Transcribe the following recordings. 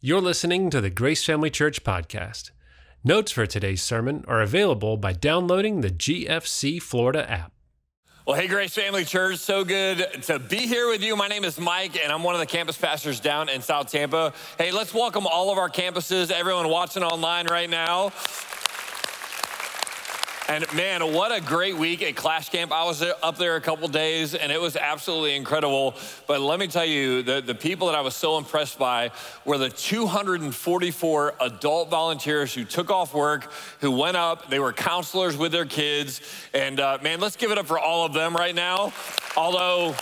You're listening to the Grace Family Church podcast. Notes for today's sermon are available by downloading the GFC Florida app. Well, hey, Grace Family Church, so good to be here with you. My name is Mike, and I'm one of the campus pastors down in South Tampa. Hey, let's welcome all of our campuses, everyone watching online right now. And man, what a great week at Clash Camp. I was up there a couple days and it was absolutely incredible. But let me tell you, the, the people that I was so impressed by were the 244 adult volunteers who took off work, who went up, they were counselors with their kids. And uh, man, let's give it up for all of them right now. Although,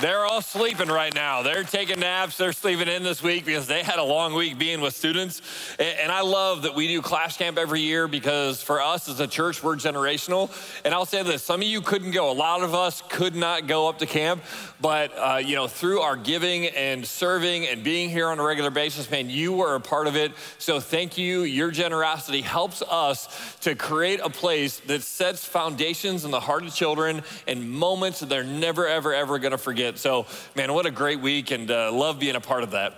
they're all sleeping right now. They're taking naps. They're sleeping in this week because they had a long week being with students. And I love that we do Clash Camp every year because for us as a church, we're generational. And I'll say this some of you couldn't go. A lot of us could not go up to camp. But, uh, you know, through our giving and serving and being here on a regular basis, man, you were a part of it. So thank you. Your generosity helps us to create a place that sets foundations in the heart of children and moments that they're never, ever, ever going to forget So, man, what a great week and uh, love being a part of that.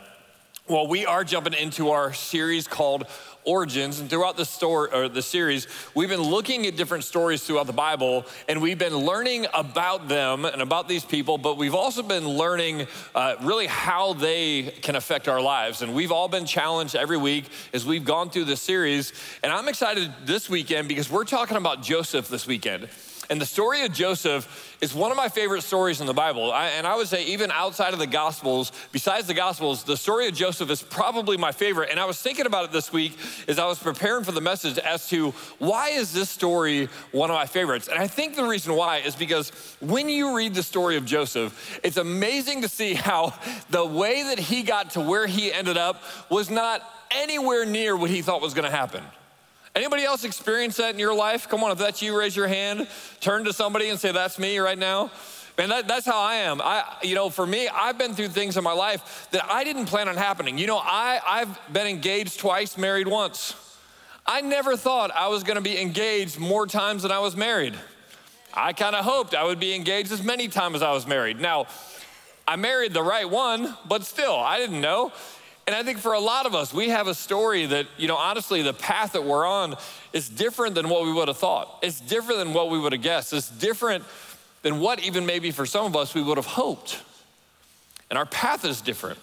Well, we are jumping into our series called Origins, and throughout the story or the series, we've been looking at different stories throughout the Bible, and we've been learning about them and about these people. But we've also been learning uh, really how they can affect our lives, and we've all been challenged every week as we've gone through the series. And I'm excited this weekend because we're talking about Joseph this weekend. And the story of Joseph is one of my favorite stories in the Bible. I, and I would say, even outside of the Gospels, besides the Gospels, the story of Joseph is probably my favorite. And I was thinking about it this week as I was preparing for the message as to why is this story one of my favorites? And I think the reason why is because when you read the story of Joseph, it's amazing to see how the way that he got to where he ended up was not anywhere near what he thought was going to happen. Anybody else experience that in your life? Come on, if that's you, raise your hand. Turn to somebody and say, That's me right now. Man, that, that's how I am. I, you know, for me, I've been through things in my life that I didn't plan on happening. You know, I, I've been engaged twice, married once. I never thought I was gonna be engaged more times than I was married. I kind of hoped I would be engaged as many times as I was married. Now, I married the right one, but still, I didn't know. And I think for a lot of us, we have a story that, you know, honestly, the path that we're on is different than what we would have thought. It's different than what we would have guessed. It's different than what even maybe for some of us we would have hoped. And our path is different.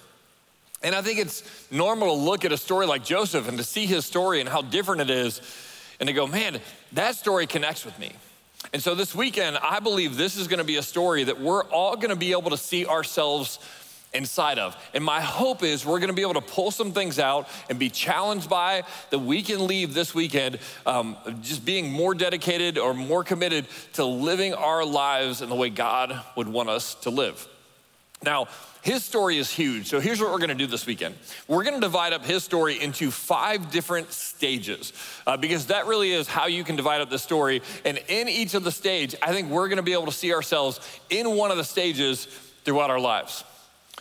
And I think it's normal to look at a story like Joseph and to see his story and how different it is and to go, man, that story connects with me. And so this weekend, I believe this is gonna be a story that we're all gonna be able to see ourselves inside of. And my hope is we're gonna be able to pull some things out and be challenged by that we can leave this weekend um, just being more dedicated or more committed to living our lives in the way God would want us to live. Now, his story is huge. So here's what we're gonna do this weekend. We're gonna divide up his story into five different stages uh, because that really is how you can divide up the story. And in each of the stage, I think we're gonna be able to see ourselves in one of the stages throughout our lives.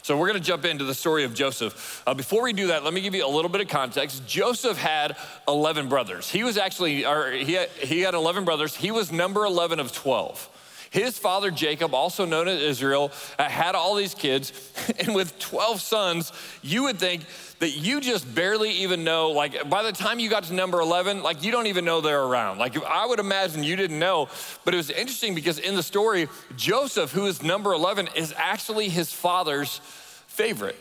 So we're going to jump into the story of Joseph. Uh, before we do that, let me give you a little bit of context. Joseph had 11 brothers. He was actually, or he had, he had 11 brothers. He was number 11 of 12. His father Jacob, also known as Israel, uh, had all these kids. And with 12 sons, you would think that you just barely even know, like by the time you got to number 11, like you don't even know they're around. Like I would imagine you didn't know, but it was interesting because in the story, Joseph, who is number 11, is actually his father's favorite.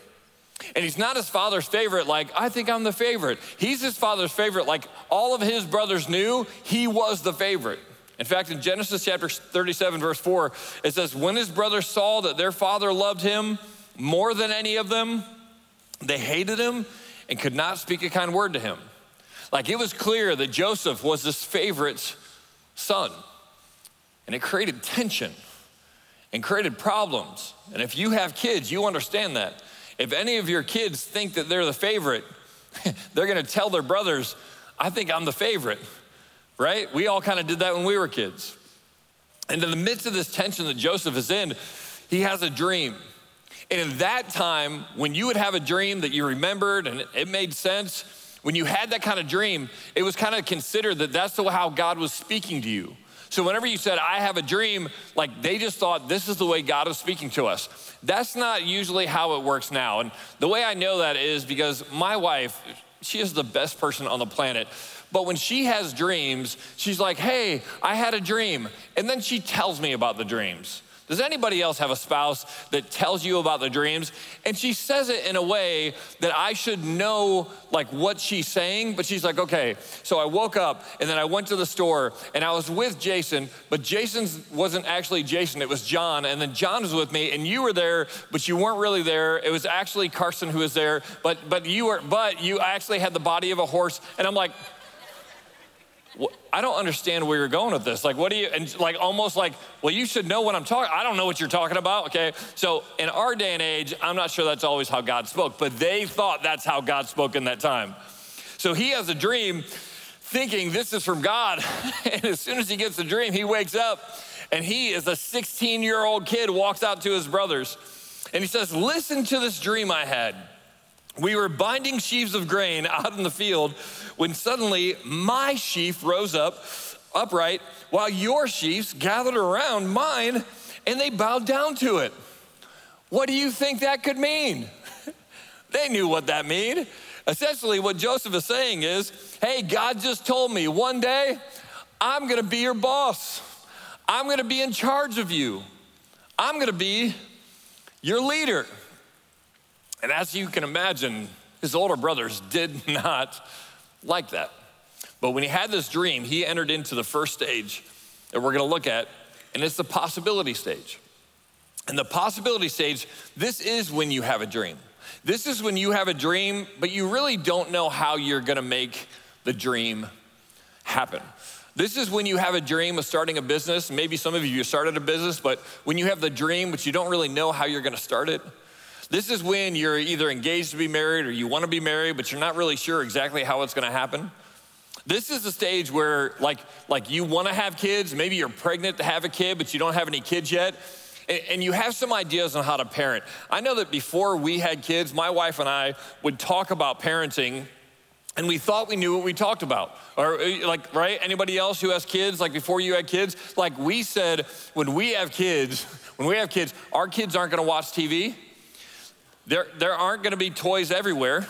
And he's not his father's favorite, like, I think I'm the favorite. He's his father's favorite, like all of his brothers knew he was the favorite. In fact, in Genesis chapter 37, verse 4, it says, When his brothers saw that their father loved him more than any of them, they hated him and could not speak a kind word to him. Like it was clear that Joseph was his favorite son. And it created tension and created problems. And if you have kids, you understand that. If any of your kids think that they're the favorite, they're gonna tell their brothers, I think I'm the favorite, right? We all kind of did that when we were kids. And in the midst of this tension that Joseph is in, he has a dream. And in that time, when you would have a dream that you remembered and it made sense, when you had that kind of dream, it was kind of considered that that's how God was speaking to you. So whenever you said, I have a dream, like they just thought this is the way God is speaking to us. That's not usually how it works now. And the way I know that is because my wife, she is the best person on the planet. But when she has dreams, she's like, hey, I had a dream. And then she tells me about the dreams. Does anybody else have a spouse that tells you about the dreams? And she says it in a way that I should know like what she's saying, but she's like, okay, so I woke up and then I went to the store and I was with Jason, but Jason wasn't actually Jason, it was John. And then John was with me and you were there, but you weren't really there. It was actually Carson who was there, but but you were but you actually had the body of a horse. And I'm like, I don't understand where you're going with this. Like, what do you, and like almost like, well, you should know what I'm talking, I don't know what you're talking about, okay? So in our day and age, I'm not sure that's always how God spoke, but they thought that's how God spoke in that time. So he has a dream thinking this is from God. and as soon as he gets the dream, he wakes up and he is a 16 year old kid, walks out to his brothers and he says, Listen to this dream I had. We were binding sheaves of grain out in the field when suddenly my sheaf rose up upright while your sheaves gathered around mine and they bowed down to it. What do you think that could mean? they knew what that mean. Essentially, what Joseph is saying is, hey, God just told me one day I'm gonna be your boss. I'm gonna be in charge of you. I'm gonna be your leader. And as you can imagine, his older brothers did not like that. But when he had this dream, he entered into the first stage that we're gonna look at, and it's the possibility stage. And the possibility stage, this is when you have a dream. This is when you have a dream, but you really don't know how you're gonna make the dream happen. This is when you have a dream of starting a business. Maybe some of you started a business, but when you have the dream, but you don't really know how you're gonna start it. This is when you're either engaged to be married or you want to be married, but you're not really sure exactly how it's going to happen. This is the stage where, like, like you want to have kids. Maybe you're pregnant to have a kid, but you don't have any kids yet. And, and you have some ideas on how to parent. I know that before we had kids, my wife and I would talk about parenting and we thought we knew what we talked about or uh, like right anybody else who has kids like before you had kids like we said when we have kids when we have kids our kids aren't going to watch tv there, there aren't gonna be toys everywhere.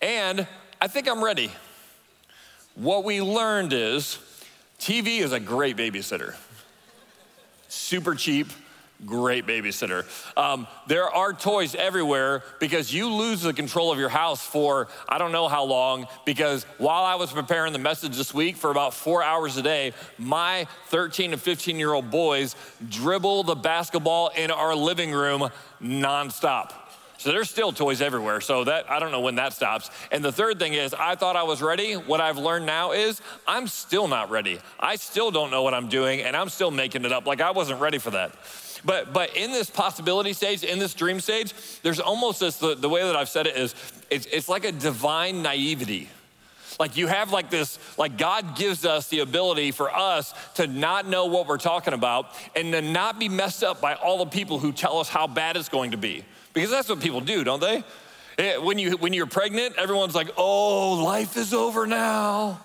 And I think I'm ready. What we learned is TV is a great babysitter. Super cheap, great babysitter. Um, there are toys everywhere because you lose the control of your house for I don't know how long. Because while I was preparing the message this week for about four hours a day, my 13 to 15 year old boys dribble the basketball in our living room nonstop. So there's still toys everywhere. So that I don't know when that stops. And the third thing is I thought I was ready. What I've learned now is I'm still not ready. I still don't know what I'm doing and I'm still making it up like I wasn't ready for that. But but in this possibility stage, in this dream stage, there's almost this the, the way that I've said it is it's, it's like a divine naivety. Like you have like this, like God gives us the ability for us to not know what we're talking about and to not be messed up by all the people who tell us how bad it's going to be. Because that's what people do, don't they? Eh, when, you, when you're pregnant, everyone's like, oh, life is over now.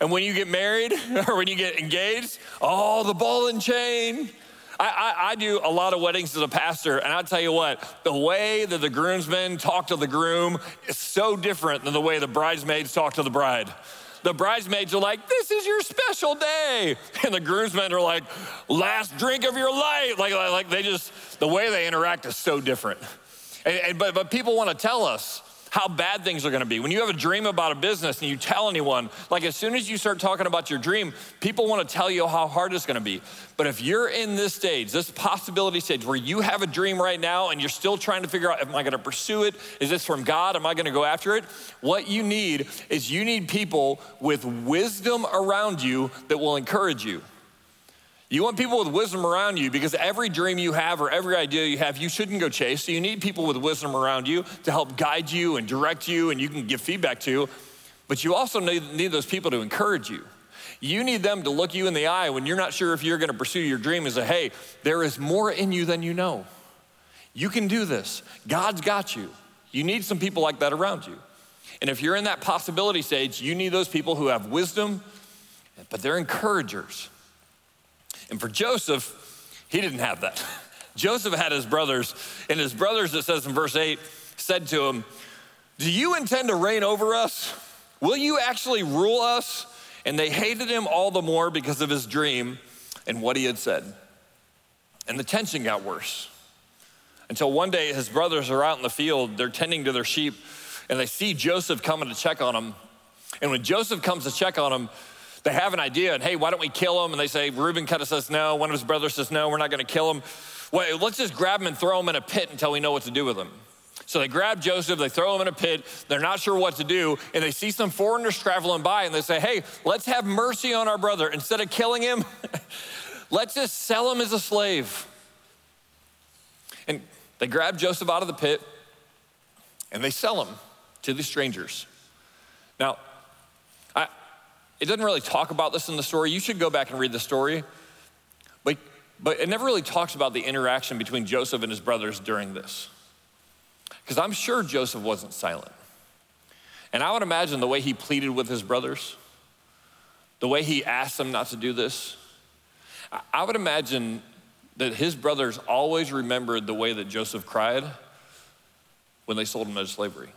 And when you get married or when you get engaged, oh, the ball and chain. I, I, I, do a lot of weddings as a pastor, and I'll tell you what, the way that the groomsmen talk to the groom is so different than the way the bridesmaids talk to the bride. The bridesmaids are like, This is your special day. And the groomsmen are like, Last drink of your life. Like, like they just, the way they interact is so different. And, and, but, but people want to tell us how bad things are to be. When you have a dream about a business and you tell anyone, like as soon as you start talking about your dream, people want to tell you how hard it's to be. But if you're in this stage, this possibility stage where you have a dream right now and you're still trying to figure out, am I to pursue it? Is this from God? Am I to go after it? What you need is you need people with wisdom around you that will encourage you. You want people with wisdom around you because every dream you have or every idea you have, you shouldn't go chase. So you need people with wisdom around you to help guide you and direct you and you can give feedback to. But you also need, need those people to encourage you. You need them to look you in the eye when you're not sure if you're going to pursue your dream and say, hey, there is more in you than you know. You can do this. God's got you. You need some people like that around you. And if you're in that possibility stage, you need those people who have wisdom but they're encouragers. And for Joseph, he didn't have that. Joseph had his brothers, and his brothers, it says in verse 8, said to him, Do you intend to reign over us? Will you actually rule us? And they hated him all the more because of his dream and what he had said. And the tension got worse until one day his brothers are out in the field, they're tending to their sheep, and they see Joseph coming to check on them. And when Joseph comes to check on them, they have an idea, and hey, why don't we kill him? And they say, Reuben kind of says no. One of his brothers says, no, we're not going to kill him. Well, let's just grab him and throw him in a pit until we know what to do with him. So they grab Joseph, they throw him in a pit, they're not sure what to do, and they see some foreigners traveling by and they say, Hey, let's have mercy on our brother. Instead of killing him, let's just sell him as a slave. And they grab Joseph out of the pit and they sell him to these strangers. Now, it doesn't really talk about this in the story. You should go back and read the story. But, but it never really talks about the interaction between Joseph and his brothers during this. Because I'm sure Joseph wasn't silent. And I would imagine the way he pleaded with his brothers, the way he asked them not to do this, I would imagine that his brothers always remembered the way that Joseph cried when they sold him into slavery.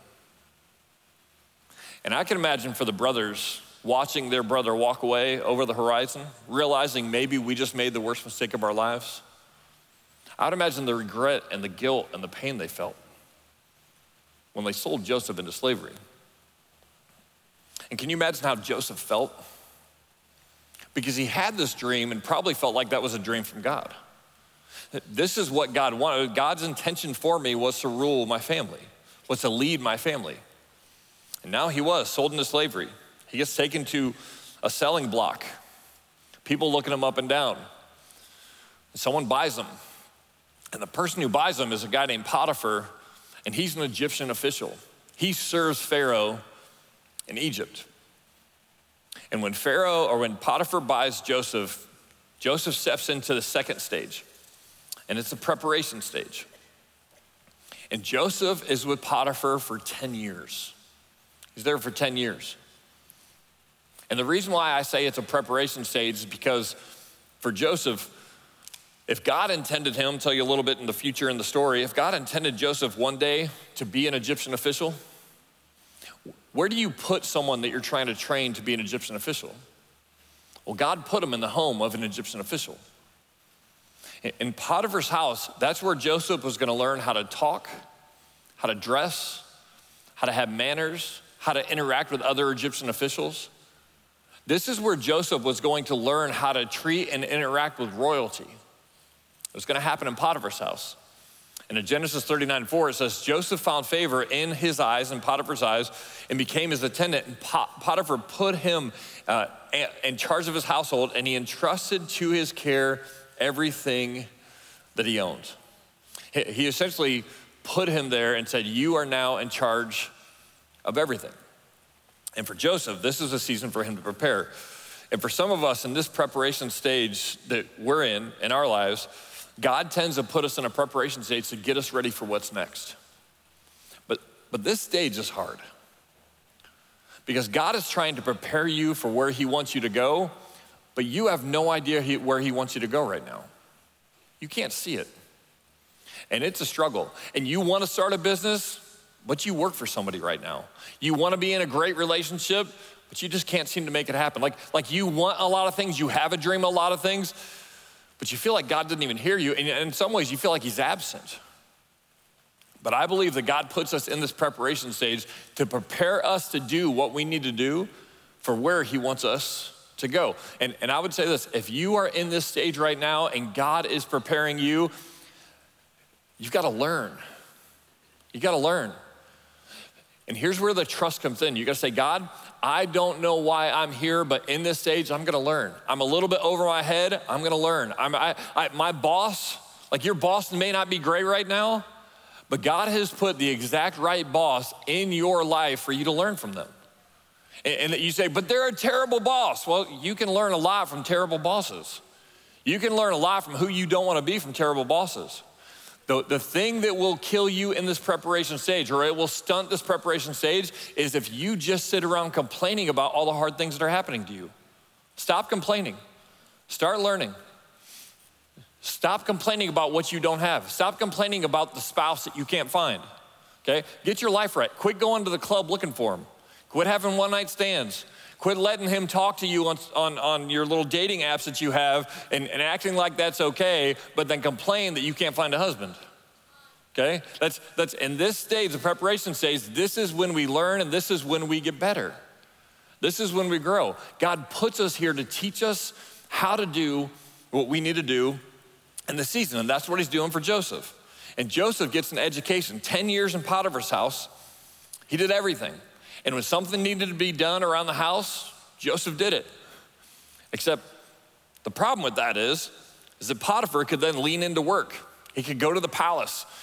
And I can imagine for the brothers watching their brother walk away over the horizon, realizing maybe we just made the worst mistake of our lives. I would imagine the regret and the guilt and the pain they felt when they sold Joseph into slavery. And can you imagine how Joseph felt? Because he had this dream and probably felt like that was a dream from God. This is what God wanted. God's intention for me was to rule my family, was to lead my family. And now he was sold into slavery. He gets taken to a selling block. People looking him up and down. Someone buys him. And the person who buys him is a guy named Potiphar, and he's an Egyptian official. He serves Pharaoh in Egypt. And when Pharaoh or when Potiphar buys Joseph, Joseph steps into the second stage and it's a preparation stage. And Joseph is with Potiphar for 10 years. He's there for 10 years. And the reason why I say it's a preparation stage is because for Joseph, if God intended him, tell you a little bit in the future in the story, if God intended Joseph one day to be an Egyptian official, where do you put someone that you're trying to train to be an Egyptian official? Well, God put him in the home of an Egyptian official. In Potiphar's house, that's where Joseph was going to learn how to talk, how to dress, how to have manners, how to interact with other Egyptian officials. This is where Joseph was going to learn how to treat and interact with royalty. It was going to happen in Potiphar's house. And in Genesis 39 4, it says, Joseph found favor in his eyes, and Potiphar's eyes, and became his attendant. And Potiphar put him uh, in charge of his household, and he entrusted to his care everything that he owned. He essentially put him there and said, You are now in charge of everything. And for Joseph, this is a season for him to prepare. And for some of us in this preparation stage that we're in in our lives, God tends to put us in a preparation stage to get us ready for what's next. But, but this stage is hard because God is trying to prepare you for where He wants you to go, but you have no idea he, where He wants you to go right now. You can't see it. And it's a struggle. And you want to start a business, but you work for somebody right now. You want to be in a great relationship, but you just can't seem to make it happen. Like, like you want a lot of things, you have a dream, a lot of things, but you feel like God didn't even hear you. And in some ways, you feel like He's absent. But I believe that God puts us in this preparation stage to prepare us to do what we need to do for where He wants us to go. And, and I would say this if you are in this stage right now and God is preparing you, you've got to learn. You've got to learn. And here's where the trust comes in. You got to say, God, I don't know why I'm here, but in this stage, I'm to learn. I'm a little bit over my head. I'm to learn. I'm, I, I, my boss, like your boss may not be great right now, but God has put the exact right boss in your life for you to learn from them. And, and you say, but they're a terrible boss. Well, you can learn a lot from terrible bosses. You can learn a lot from who you don't want to be from terrible bosses. The, the thing that will kill you in this preparation stage, or it will stunt this preparation stage, is if you just sit around complaining about all the hard things that are happening to you. Stop complaining. Start learning. Stop complaining about what you don't have. Stop complaining about the spouse that you can't find. Okay? Get your life right. Quit going to the club looking for him. Quit having one night stands. Quit letting him talk to you on, on, on your little dating apps that you have and, and acting like that's okay, but then complain that you can't find a husband. Okay? That's, that's in this stage, the preparation stage, this is when we learn and this is when we get better. This is when we grow. God puts us here to teach us how to do what we need to do in the season, and that's what he's doing for Joseph. And Joseph gets an education 10 years in Potiphar's house. He did everything. And when something needed to be done around the house, Joseph did it. Except the problem with that is, is that Potiphar could then lean into work. He could go to the palace.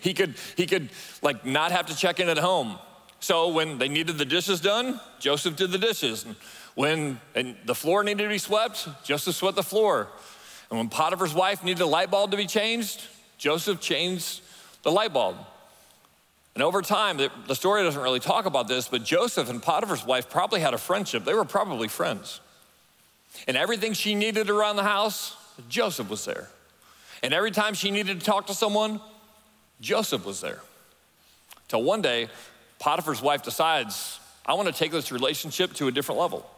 He, could, he could like not have to check in at home. So when they needed the dishes done, Joseph did the dishes. And when and the floor needed to be swept, Joseph swept the floor. And when Potiphar's wife needed a light bulb to be changed, Joseph changed the light bulb. And over time, the story doesn't really talk about this, but Joseph and Potiphar's wife probably had a friendship. They were probably friends. And everything she needed around the house, Joseph was there. And every time she needed to talk to someone, Joseph was there. Till one day, Potiphar's wife decides, I want to take this relationship to a different level.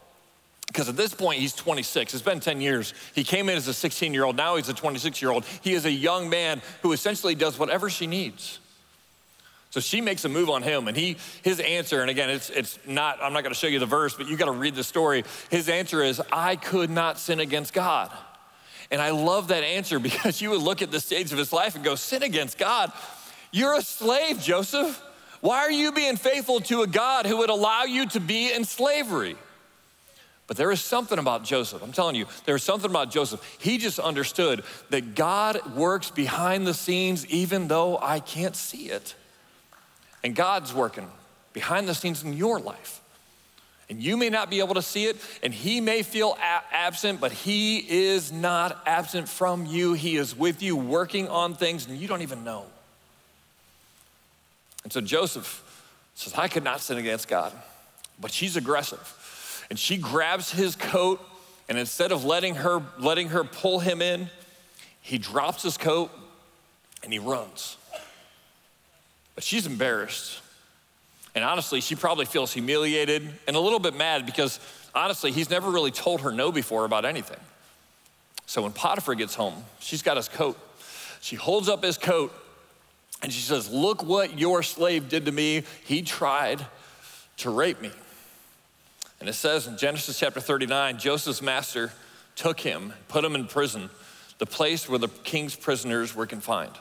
Because at this point, he's 26. It's been 10 years. He came in as a 16 year old. Now he's a 26 year old. He is a young man who essentially does whatever she needs. So she makes a move on him, and he his answer, and again, it's it's not, I'm not gonna show you the verse, but you gotta read the story. His answer is, I could not sin against God. And I love that answer because you would look at the stage of his life and go, sin against God. You're a slave, Joseph. Why are you being faithful to a God who would allow you to be in slavery? But there is something about Joseph. I'm telling you, there is something about Joseph. He just understood that God works behind the scenes even though I can't see it. And God's working behind the scenes in your life. And you may not be able to see it, and He may feel a- absent, but He is not absent from you. He is with you, working on things, and you don't even know. And so Joseph says, I could not sin against God, but she's aggressive and she grabs his coat and instead of letting her letting her pull him in he drops his coat and he runs but she's embarrassed. And honestly she probably feels humiliated and a little bit mad because honestly he's never really told her no before about anything. So when potiphar gets home she's got his coat. She holds up his coat and she says look what your slave did to me. He tried to rape me. And it says in Genesis chapter 39 Joseph's master took him, put him in prison, the place where the king's prisoners were confined.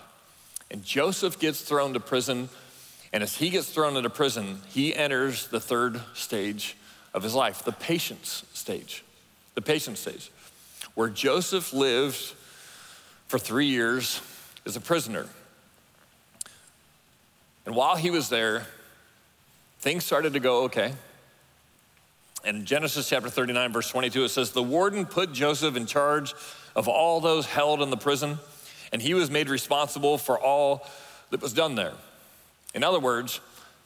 And Joseph gets thrown to prison. And as he gets thrown into prison, he enters the third stage of his life, the patience stage. The patience stage, where Joseph lived for three years as a prisoner. And while he was there, things started to go okay. In Genesis chapter 39, verse 22, it says, The warden put Joseph in charge of all those held in the prison, and he was made responsible for all that was done there. In other words,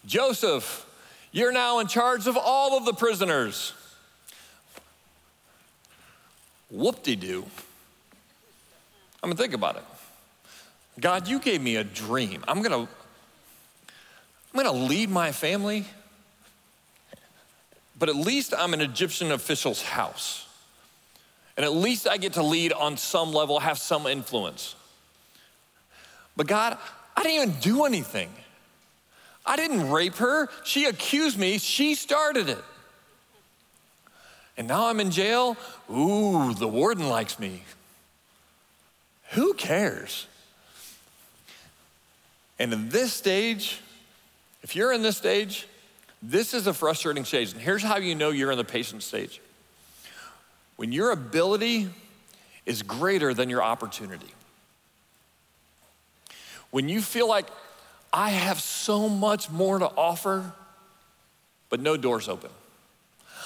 Joseph, you're now in charge of all of the prisoners. Whoop de doo. I'm gonna think about it. God, you gave me a dream. I'm gonna, I'm gonna lead my family but at least I'm an Egyptian official's house. And at least I get to lead on some level, have some influence. But God, I didn't even do anything. I didn't rape her. She accused me. She started it. And now I'm in jail. Ooh, the warden likes me. Who cares? And in this stage, if you're in this stage, this is a frustrating stage. And here's how you know you're in the patient stage when your ability is greater than your opportunity. When you feel like I have so much more to offer, but no doors open.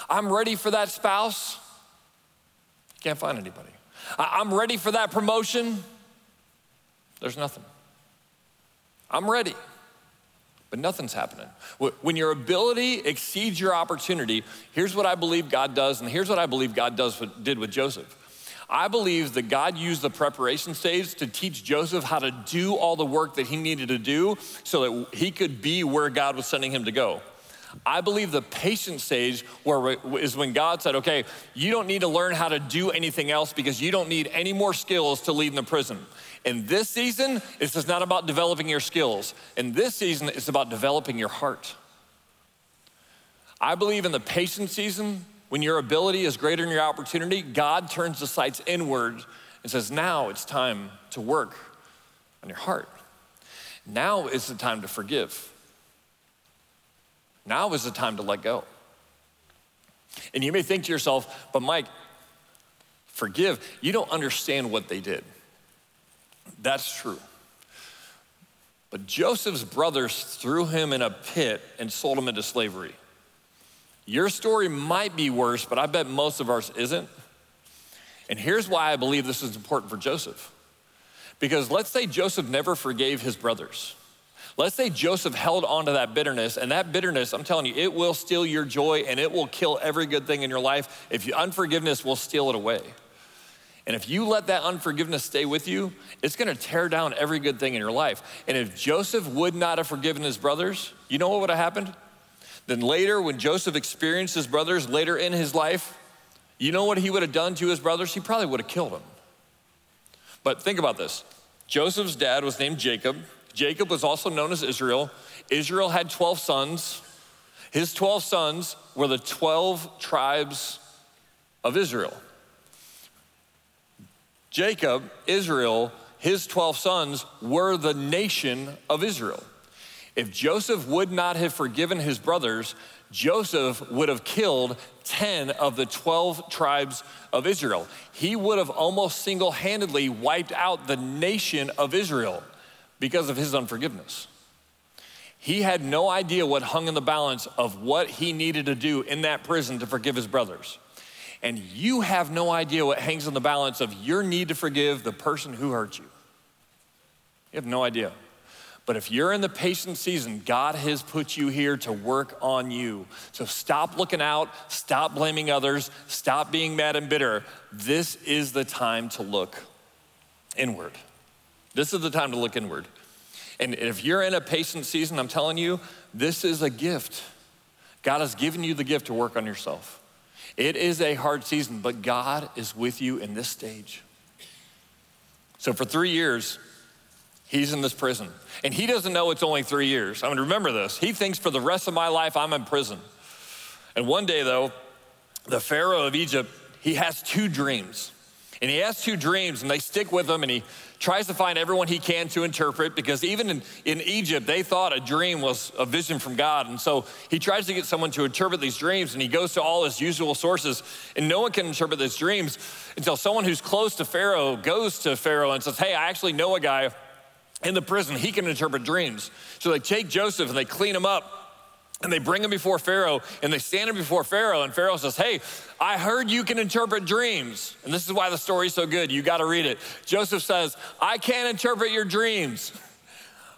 I'm ready for that spouse, can't find anybody. I'm ready for that promotion, there's nothing. I'm ready, but nothing's happening. When your ability exceeds your opportunity, here's what I believe God does, and here's what I believe God does did with Joseph. I believe that God used the preparation stage to teach Joseph how to do all the work that he needed to do so that he could be where God was sending him to go. I believe the patient stage where is when God said, okay, you don't need to learn how to do anything else because you don't need any more skills to lead in the prison. In this season, it's just not about developing your skills. In this season, it's about developing your heart. I believe in the patient season, when your ability is greater than your opportunity, God turns the sights inward and says, now it's time to work on your heart. Now is the time to forgive. Now is the time to let go. And you may think to yourself, but Mike, forgive. You don't understand what they did. That's true. But Joseph's brothers threw him in a pit and sold him into slavery. Your story might be worse, but I bet most of ours isn't. And here's why I believe this is important for Joseph. Because let's say Joseph never forgave his brothers. Let's say Joseph held on to that bitterness, and that bitterness, I'm telling you, it will steal your joy and it will kill every good thing in your life. If you, unforgiveness will steal it away. And if you let that unforgiveness stay with you, it's gonna tear down every good thing in your life. And if Joseph would not have forgiven his brothers, you know what would have happened? Then later, when Joseph experienced his brothers later in his life, you know what he would have done to his brothers? He probably would have killed them. But think about this Joseph's dad was named Jacob. Jacob was also known as Israel. Israel had 12 sons. His 12 sons were the 12 tribes of Israel. Jacob, Israel, his 12 sons were the nation of Israel. If Joseph would not have forgiven his brothers, Joseph would have killed 10 of the 12 tribes of Israel. He would have almost single handedly wiped out the nation of Israel because of his unforgiveness. He had no idea what hung in the balance of what he needed to do in that prison to forgive his brothers. And you have no idea what hangs in the balance of your need to forgive the person who hurt you. You have no idea. But if you're in the patient season, God has put you here to work on you. So stop looking out, stop blaming others, stop being mad and bitter. This is the time to look inward. This is the time to look inward. And if you're in a patient season, I'm telling you, this is a gift. God has given you the gift to work on yourself. It is a hard season, but God is with you in this stage. So for three years, he's in this prison. And he doesn't know it's only three years. I mean, remember this. He thinks for the rest of my life, I'm in prison. And one day, though, the Pharaoh of Egypt, he has two dreams. And he has two dreams, and they stick with him, and he tries to find everyone he can to interpret because even in, in Egypt, they thought a dream was a vision from God. And so he tries to get someone to interpret these dreams and he goes to all his usual sources and no one can interpret these dreams until someone who's close to Pharaoh goes to Pharaoh and says, Hey, I actually know a guy in the prison, he can interpret dreams. So they take Joseph and they clean him up and they bring him before Pharaoh and they stand him before Pharaoh. And Pharaoh says, Hey, I heard you can interpret dreams. And this is why the story's so good. You got to read it. Joseph says, I can't interpret your dreams,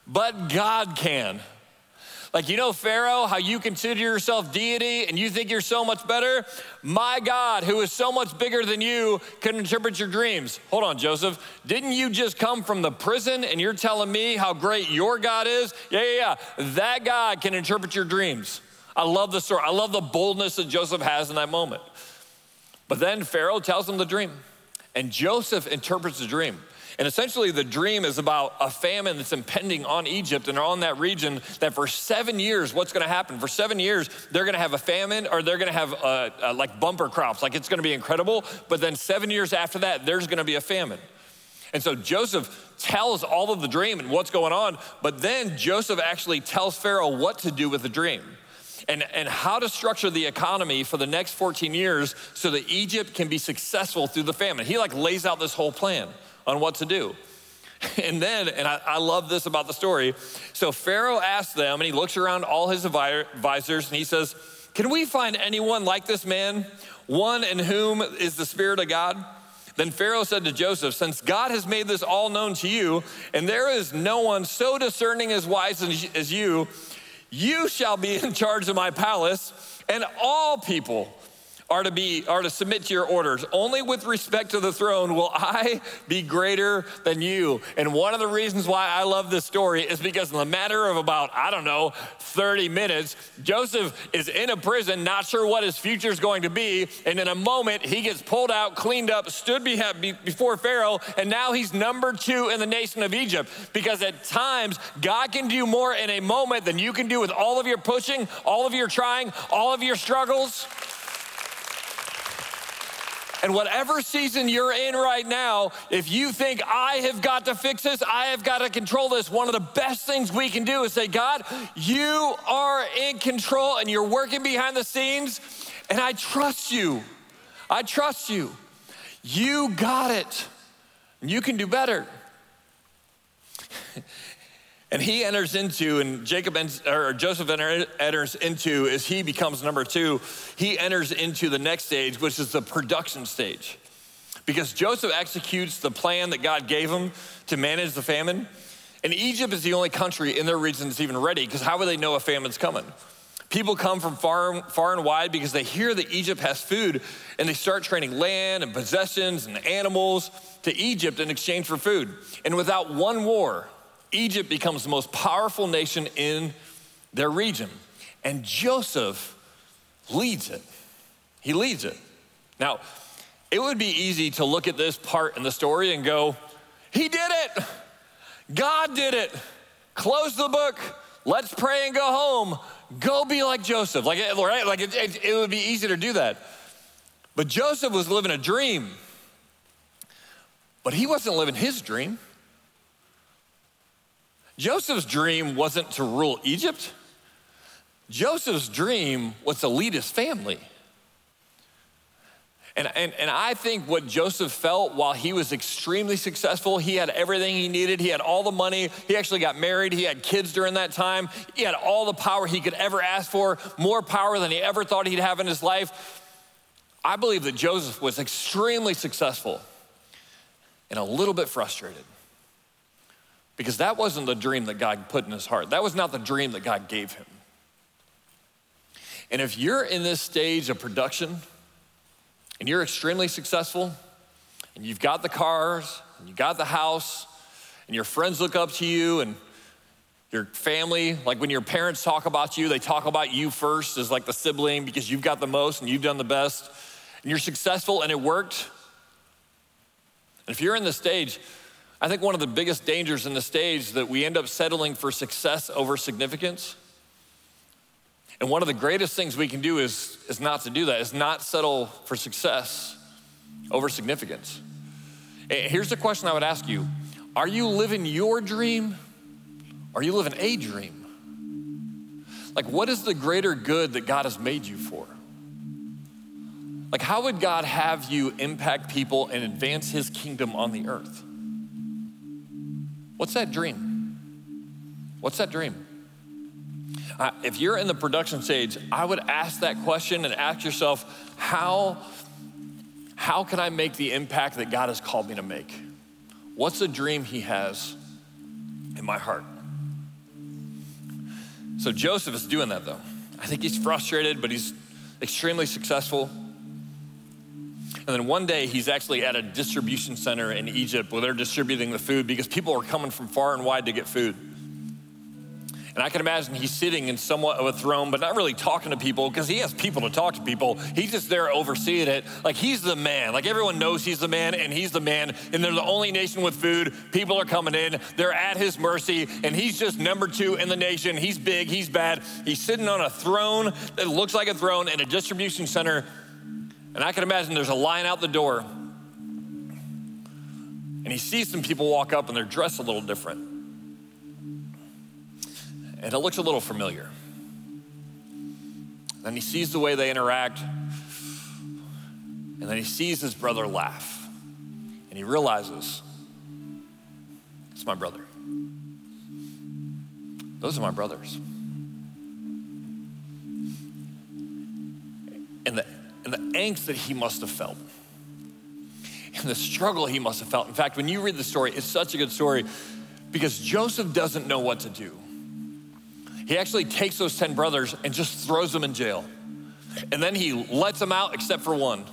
but God can. Like, you know, Pharaoh, how you consider yourself deity and you think you're so much better? My God, who is so much bigger than you, can interpret your dreams. Hold on, Joseph. Didn't you just come from the prison and you're telling me how great your God is? Yeah, yeah, yeah. That God can interpret your dreams. I love the story. I love the boldness that Joseph has in that moment. But then Pharaoh tells him the dream, and Joseph interprets the dream. And essentially, the dream is about a famine that's impending on Egypt and on that region. That for seven years, what's going to happen? For seven years, they're going to have a famine or they're going to have uh, uh, like bumper crops. Like it's going to be incredible. But then seven years after that, there's going to be a famine. And so Joseph tells all of the dream and what's going on. But then Joseph actually tells Pharaoh what to do with the dream. And, and how to structure the economy for the next 14 years so that Egypt can be successful through the famine. He like lays out this whole plan on what to do. And then, and I, I, love this about the story. So Pharaoh asks them, and he looks around all his advisors, and he says, Can we find anyone like this man, one in whom is the Spirit of God? Then Pharaoh said to Joseph, Since God has made this all known to you, and there is no one so discerning as wise as you, You shall be in charge of my palace, and all people are to be are to submit to your orders. Only with respect to the throne will i be greater than you. And one of the reasons why i love this story is because in the matter of about i don't know 30 minutes joseph is in a prison not sure what his future is going to be. And in a moment he gets pulled out cleaned up stood before pharaoh and now he's number two in the nation of egypt. Because at times god can do more in a moment than you can do with all of your pushing all of your trying all of your struggles and whatever season you're in right now, if you think I have got to fix this, I have got to control this, one of the best things we can do is say, God, you are in control and you're working behind the scenes, and I trust you. I trust you. You got it. You can do better. And he enters into, and Jacob or Joseph enters into as he becomes number two, he enters into the next stage, which is the production stage. Because Joseph executes the plan that God gave him to manage the famine. And Egypt is the only country in their region that's even ready, because how would they know a famine's coming? People come from far, far and wide because they hear that Egypt has food and they start trading land and possessions and animals to Egypt in exchange for food. And without one war, Egypt becomes the most powerful nation in their region. And Joseph leads it. He leads it. Now, it would be easy to look at this part in the story and go, He did it. God did it. Close the book. Let's pray and go home. Go be like Joseph. Like, eh, right? Like it, it, it would be easy to do that. But Joseph was living a dream. But he wasn't living his dream. Joseph's dream wasn't to rule Egypt. Joseph's dream was to lead his family. And, and, and I think what Joseph felt while he was extremely successful, he had everything he needed. He had all the money. He actually got married. He had kids during that time. He had all the power he could ever ask for, more power than he ever thought he'd have in his life. I believe that Joseph was extremely successful and a little bit frustrated. Because that wasn't the dream that God put in his heart. That was not the dream that God gave him. And if you're in this stage of production and you're extremely successful and you've got the cars and you got the house and your friends look up to you and your family, like when your parents talk about you, they talk about you first as like the sibling because you've got the most and you've done the best and you're successful and it worked. And if you're in this stage, I think one of the biggest dangers in the stage that we end up settling for success over significance. And one of the greatest things we can do is, is not to do that, is not settle for success over significance. Here's the question I would ask you Are you living your dream? Or are you living a dream? Like, what is the greater good that God has made you for? Like, how would God have you impact people and advance his kingdom on the earth? What's that dream? What's that dream? If you're in the production stage, I would ask that question and ask yourself, how, how can I make the impact that God has called me to make? What's the dream He has in my heart? So Joseph is doing that though. I think he's frustrated, but he's extremely successful. And then one day he's actually at a distribution center in Egypt where they're distributing the food because people are coming from far and wide to get food. And I can imagine he's sitting in somewhat of a throne, but not really talking to people because he has people to talk to people. He's just there overseeing it. Like he's the man. Like everyone knows he's the man and he's the man. And they're the only nation with food. People are coming in. They're at his mercy. And he's just number two in the nation. He's big. He's bad. He's sitting on a throne that looks like a throne in a distribution center and I can imagine there's a line out the door. And he sees some people walk up and they're dressed a little different. And it looks a little familiar. Then he sees the way they interact. And then he sees his brother laugh. And he realizes, it's my brother. Those are my brothers. And the and the angst that he must have felt and the struggle he must have felt. In fact, when you read the story, it's such a good story because Joseph doesn't know what to do. He actually takes those 10 brothers and just throws them in jail. And then he lets them out except for one.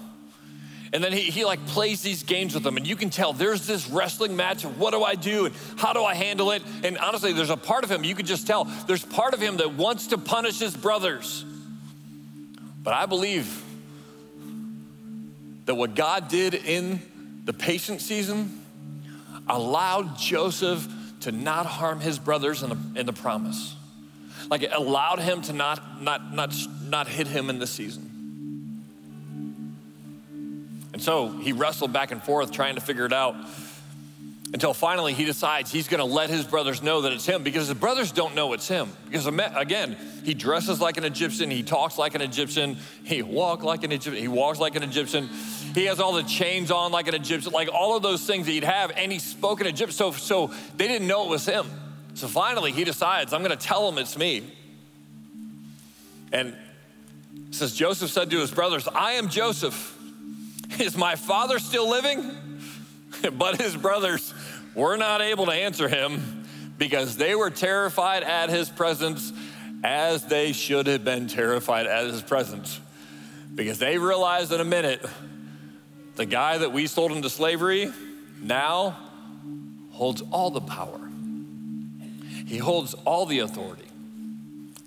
And then he, he like plays these games with them, and you can tell there's this wrestling match of what do I do and how do I handle it. And honestly, there's a part of him, you can just tell, there's part of him that wants to punish his brothers. But I believe that what God did in the patient season allowed Joseph to not harm his brothers in the, in the promise. Like it allowed him to not, not, not, not hit him in the season. And so he wrestled back and forth trying to figure it out until finally he decides he's gonna let his brothers know that it's him because his brothers don't know it's him. Because again, he dresses like an Egyptian, he talks like an Egyptian, he walks like an Egyptian, he walks like an Egyptian, he has all the chains on like an Egyptian, like all of those things that he'd have, and he spoke in Egyptian. So, so they didn't know it was him. So finally he decides, I'm gonna tell them it's me. And says Joseph said to his brothers, I am Joseph. Is my father still living? but his brothers were not able to answer him because they were terrified at his presence as they should have been terrified at his presence. Because they realized in a minute the guy that we sold into slavery now holds all the power, he holds all the authority.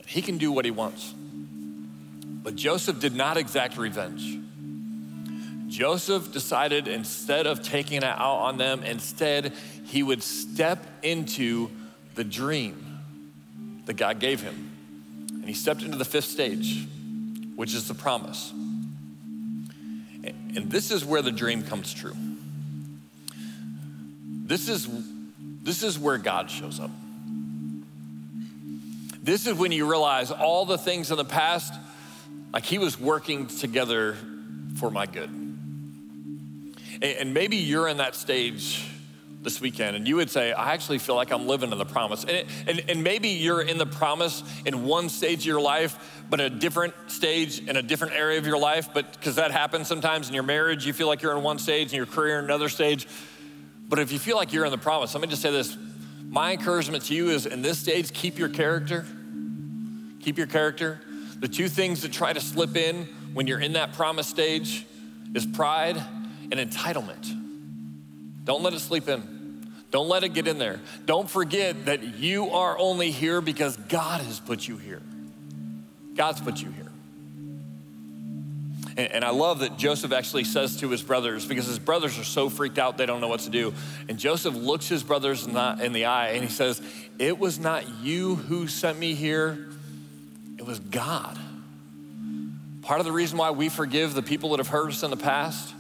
He can do what he wants. But Joseph did not exact revenge. Joseph decided instead of taking it out on them, instead, he would step into the dream that God gave him. And he stepped into the fifth stage, which is the promise. And this is where the dream comes true. This is, this is where God shows up. This is when you realize all the things in the past, like he was working together for my good. And maybe you're in that stage this weekend and you would say, I actually feel like I'm living in the promise. And, it, and, and maybe you're in the promise in one stage of your life, but a different stage in a different area of your life. But because that happens sometimes in your marriage, you feel like you're in one stage, in your career, in another stage. But if you feel like you're in the promise, let me just say this. My encouragement to you is in this stage, keep your character. Keep your character. The two things that try to slip in when you're in that promise stage is pride and entitlement. Don't let it sleep in. Don't let it get in there. Don't forget that you are only here because God has put you here. God's put you here. And, and, I love that Joseph actually says to his brothers, because his brothers are so freaked out they don't know what to do. And Joseph looks his brothers in the, in the eye and he says, It was not you who sent me here, it was God. Part of the reason why we forgive the people that have hurt us in the past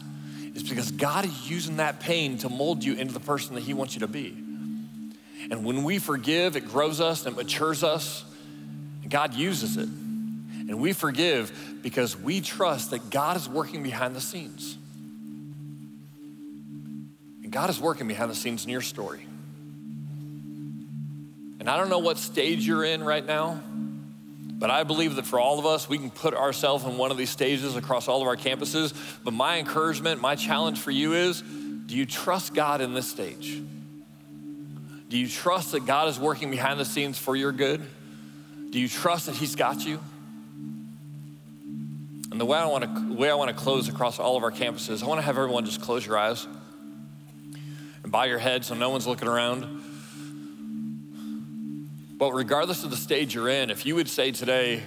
is because God is using that pain to mold you into the person that He wants you to be. And when we forgive, it grows us and it matures us, and God uses it. And we forgive because we trust that God is working behind the scenes. And God is working behind the scenes in your story. And I don't know what stage you're in right now. But I believe that for all of us, we can put ourselves in one of these stages across all of our campuses. But my encouragement, my challenge for you is do you trust God in this stage? Do you trust that God is working behind the scenes for your good? Do you trust that He's got you? And the way I want to, way I want to close across all of our campuses, I want to have everyone just close your eyes and bow your head so no one's looking around. But regardless of the stage you're in, if you would say today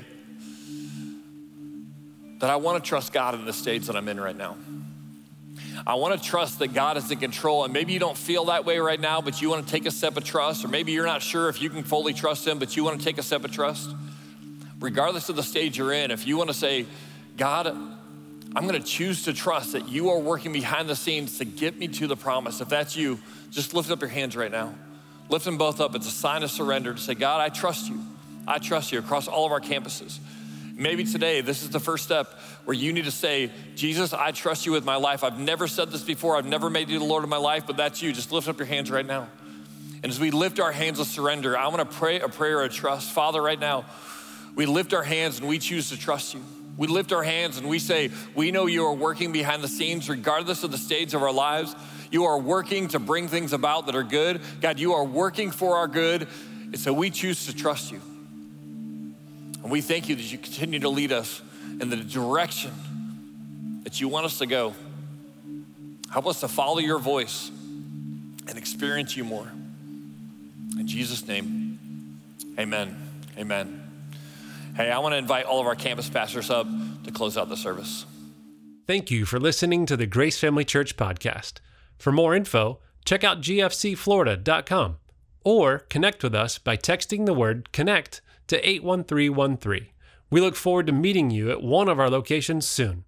that I want to trust God in the stage that I'm in right now, I want to trust that God is in control. And maybe you don't feel that way right now, but you want to take a step of trust, or maybe you're not sure if you can fully trust Him, but you want to take a step of trust. Regardless of the stage you're in, if you want to say, God, I'm going to choose to trust that you are working behind the scenes to get me to the promise. If that's you, just lift up your hands right now. Lift them both up. It's a sign of surrender to say, God, I trust you. I trust you across all of our campuses. Maybe today, this is the first step where you need to say, Jesus, I trust you with my life. I've never said this before. I've never made you the Lord of my life, but that's you. Just lift up your hands right now. And as we lift our hands of surrender, I want to pray a prayer of trust. Father, right now, we lift our hands and we choose to trust you. We lift our hands and we say, We know you are working behind the scenes, regardless of the stage of our lives. You are working to bring things about that are good. God, you are working for our good. And so we choose to trust you. And we thank you that you continue to lead us in the direction that you want us to go. Help us to follow your voice and experience you more. In Jesus' name, amen. Amen. Hey, I want to invite all of our campus pastors up to close out the service. Thank you for listening to the Grace Family Church podcast. For more info, check out gfcflorida.com or connect with us by texting the word connect to 81313. We look forward to meeting you at one of our locations soon.